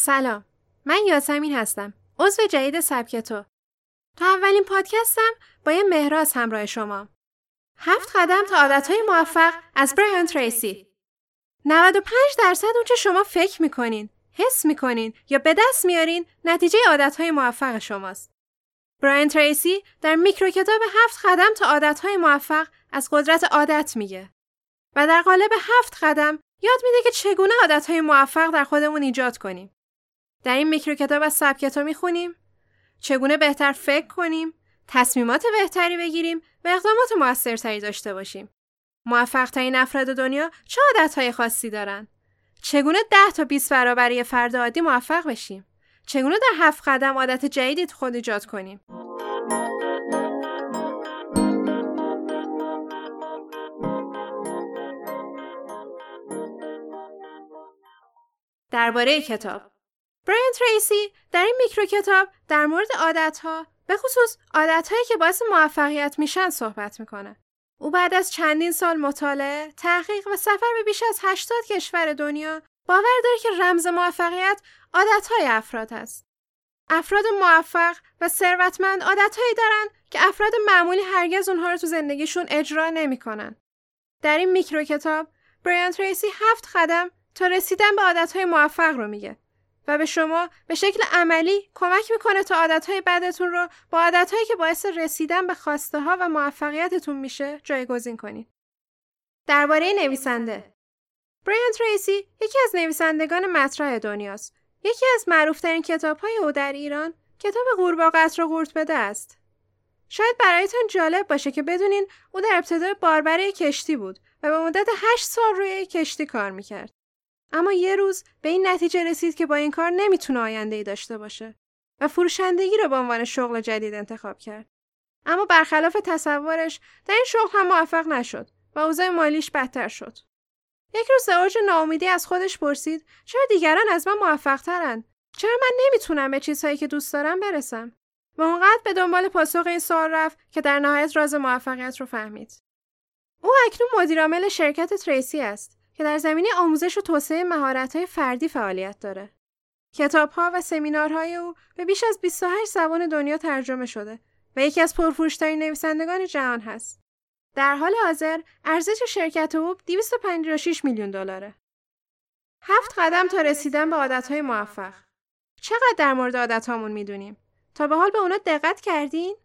سلام. من یاسمین هستم. عضو جدید سبک تو. تا اولین پادکستم با یه مهراز همراه شما. هفت قدم تا عادتهای موفق از برایان تریسی. 95 درصد اونچه شما فکر می‌کنین حس می‌کنین یا به دست میارین نتیجه عادتهای موفق شماست. برایان تریسی در میکرو کتاب هفت قدم تا عادتهای موفق از قدرت عادت میگه. و در قالب هفت قدم یاد میده که چگونه عادتهای موفق در خودمون ایجاد کنیم. در این میکرو کتاب از سبک تو می‌خونیم. چگونه بهتر فکر کنیم تصمیمات بهتری بگیریم و اقدامات موثرتری داشته باشیم. موفق ترین افراد دنیا چه عادتهای خاصی دارن؟ چگونه ده تا 20 برابر یه فرد عادی موفق بشیم؟ چگونه در هفت قدم عادت جدیدی خود ایجاد کنیم؟ درباره کتاب. برایان تریسی در این میکرو کتاب در مورد عادتها به خصوص عادتهایی که باعث موفقیت میشن صحبت می‌کنه. او بعد از چندین سال مطالعه، تحقیق و سفر به بیش از 80 کشور دنیا باور داره که رمز موفقیت عادتهای افراد است. افراد موفق و ثروتمند عادتهایی دارن که افراد معمولی هرگز اونها رو تو زندگیشون اجرا نمی‌کنن. در این میکرو کتاب برایان تریسی هفت قدم تا رسیدن به عادتهای موفق رو میگه و به شما به شکل عملی کمک می‌کنه تا عادتهای بدتون رو با عادتهایی که باعث رسیدن به خواسته ها و موفقیتتون میشه جایگزین کنید. درباره نویسنده برایان تریسی یکی از نویسندگان مطرح دنیاست. یکی از معروفترین کتابهای او در ایران کتاب قورباغه و قورت بده است. شاید برایتان جالب باشه که بدونین او در ابتدای باربره کشتی بود و به مدت هشت سال روی کشتی کار می‌کرد. اما یه روز به این نتیجه رسید که با این کار نمی‌تونه آینده ای داشته باشه و فروشندگی رو به عنوان شغل جدید انتخاب کرد. اما برخلاف تصورش در این شغل هم موفق نشد و اوضاع مالیش بدتر شد. یک روز اوج ناامیدی از خودش پرسید چرا دیگران از من موفق ترن؟ چرا من نمی‌تونم به چیزهایی که دوست دارم برسم؟ و اونقدر به دنبال پاسخ این سوال رفت که در نهایت راز موفقیت رو فهمید. او اکنون مدیرعامل شرکت تریسی است که در زمینه آموزش و توسعه مهارت‌های فردی فعالیت داره. کتاب‌ها و سمینارهای او به بیش از 28 زبان دنیا ترجمه شده و یکی از پرفروش‌ترین نویسندگان جهان هست. در حال حاضر ارزش شرکت او 256 میلیون دلاره. هفت قدم تا رسیدن به عادت‌های موفق. چقدر در مورد عادت‌هامون می‌دونیم؟ تا به حال به اونا دقت کردین؟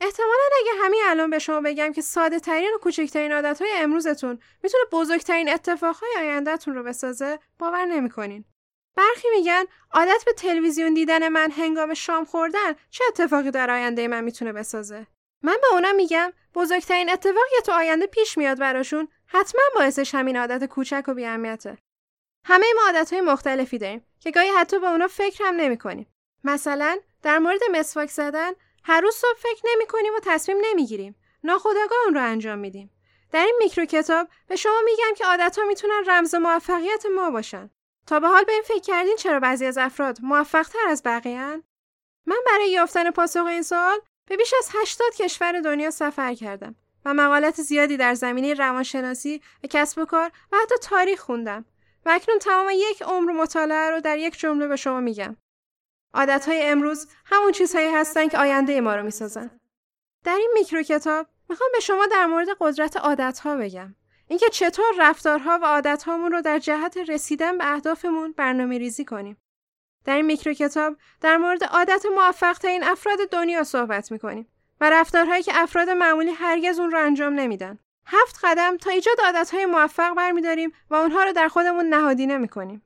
احتمالا اگه همین الان به شما بگم که ساده ترین و کوچکترین عادت های امروزتون می‌تونه بزرگترین اتفاقهای آیندهتون رو بسازه باور نمی‌کنین. برخی میگن عادت به تلویزیون دیدن من هنگام شام خوردن چه اتفاقی در آینده من می‌تونه بسازه. من به اونا میگم بزرگترین اتفاقی تو آینده پیش میاد براشون حتما باعثش همین عادت کوچک و بیاهمیته. همه ما عادت های مختلفی داریم که گاهی حتی به اونا فکر هم نمی‌کنیم. مثلا در مورد مسواک زدن هر روز صبح فکر نمی کنیم و تصمیم نمی‌گیریم. ناخودآگاه اون رو انجام میدیم. در این میکرو کتاب به شما میگم که عادتها می‌تونن رمز موفقیت ما باشن. تا به حال به این فکر کردین چرا بعضی از افراد موفقتر از بقیه من برای یافتن پاسخ این سوال به بیش از 80 کشور دنیا سفر کردم و مقالات زیادی در زمینه روانشناسی و کسب و کار و حتی تاریخ خوندم و اکنون تمام یک عمر مطالعه رو در یک جمله به شما میگم. عادتهای امروز همون چیزهایی هستن که آینده ما رو می‌سازن. در این میکرو کتاب می‌خوام به شما در مورد قدرت عادتها بگم. اینکه چطور رفتارها و عادتهامون رو در جهت رسیدن به اهدافمون برنامه ریزی کنیم. در این میکرو کتاب در مورد عادت موفق این افراد دنیا صحبت می‌کنیم و رفتارهایی که افراد معمولی هرگز اون رو انجام نمیدن. هفت قدم تا ایجاد عادتهای موفق برمیداریم و اونها رو در خودمون نهادینه می‌کنیم.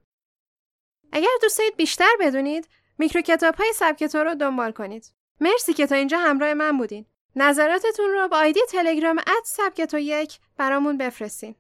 اگر دوست دارید بیشتر بدونید میکرو کتاب های سبک رو دنبال کنید. مرسی که تا اینجا همراه من بودین. نظراتتون رو با آیدی تلگرام اد سبکتو یک برامون بفرستین.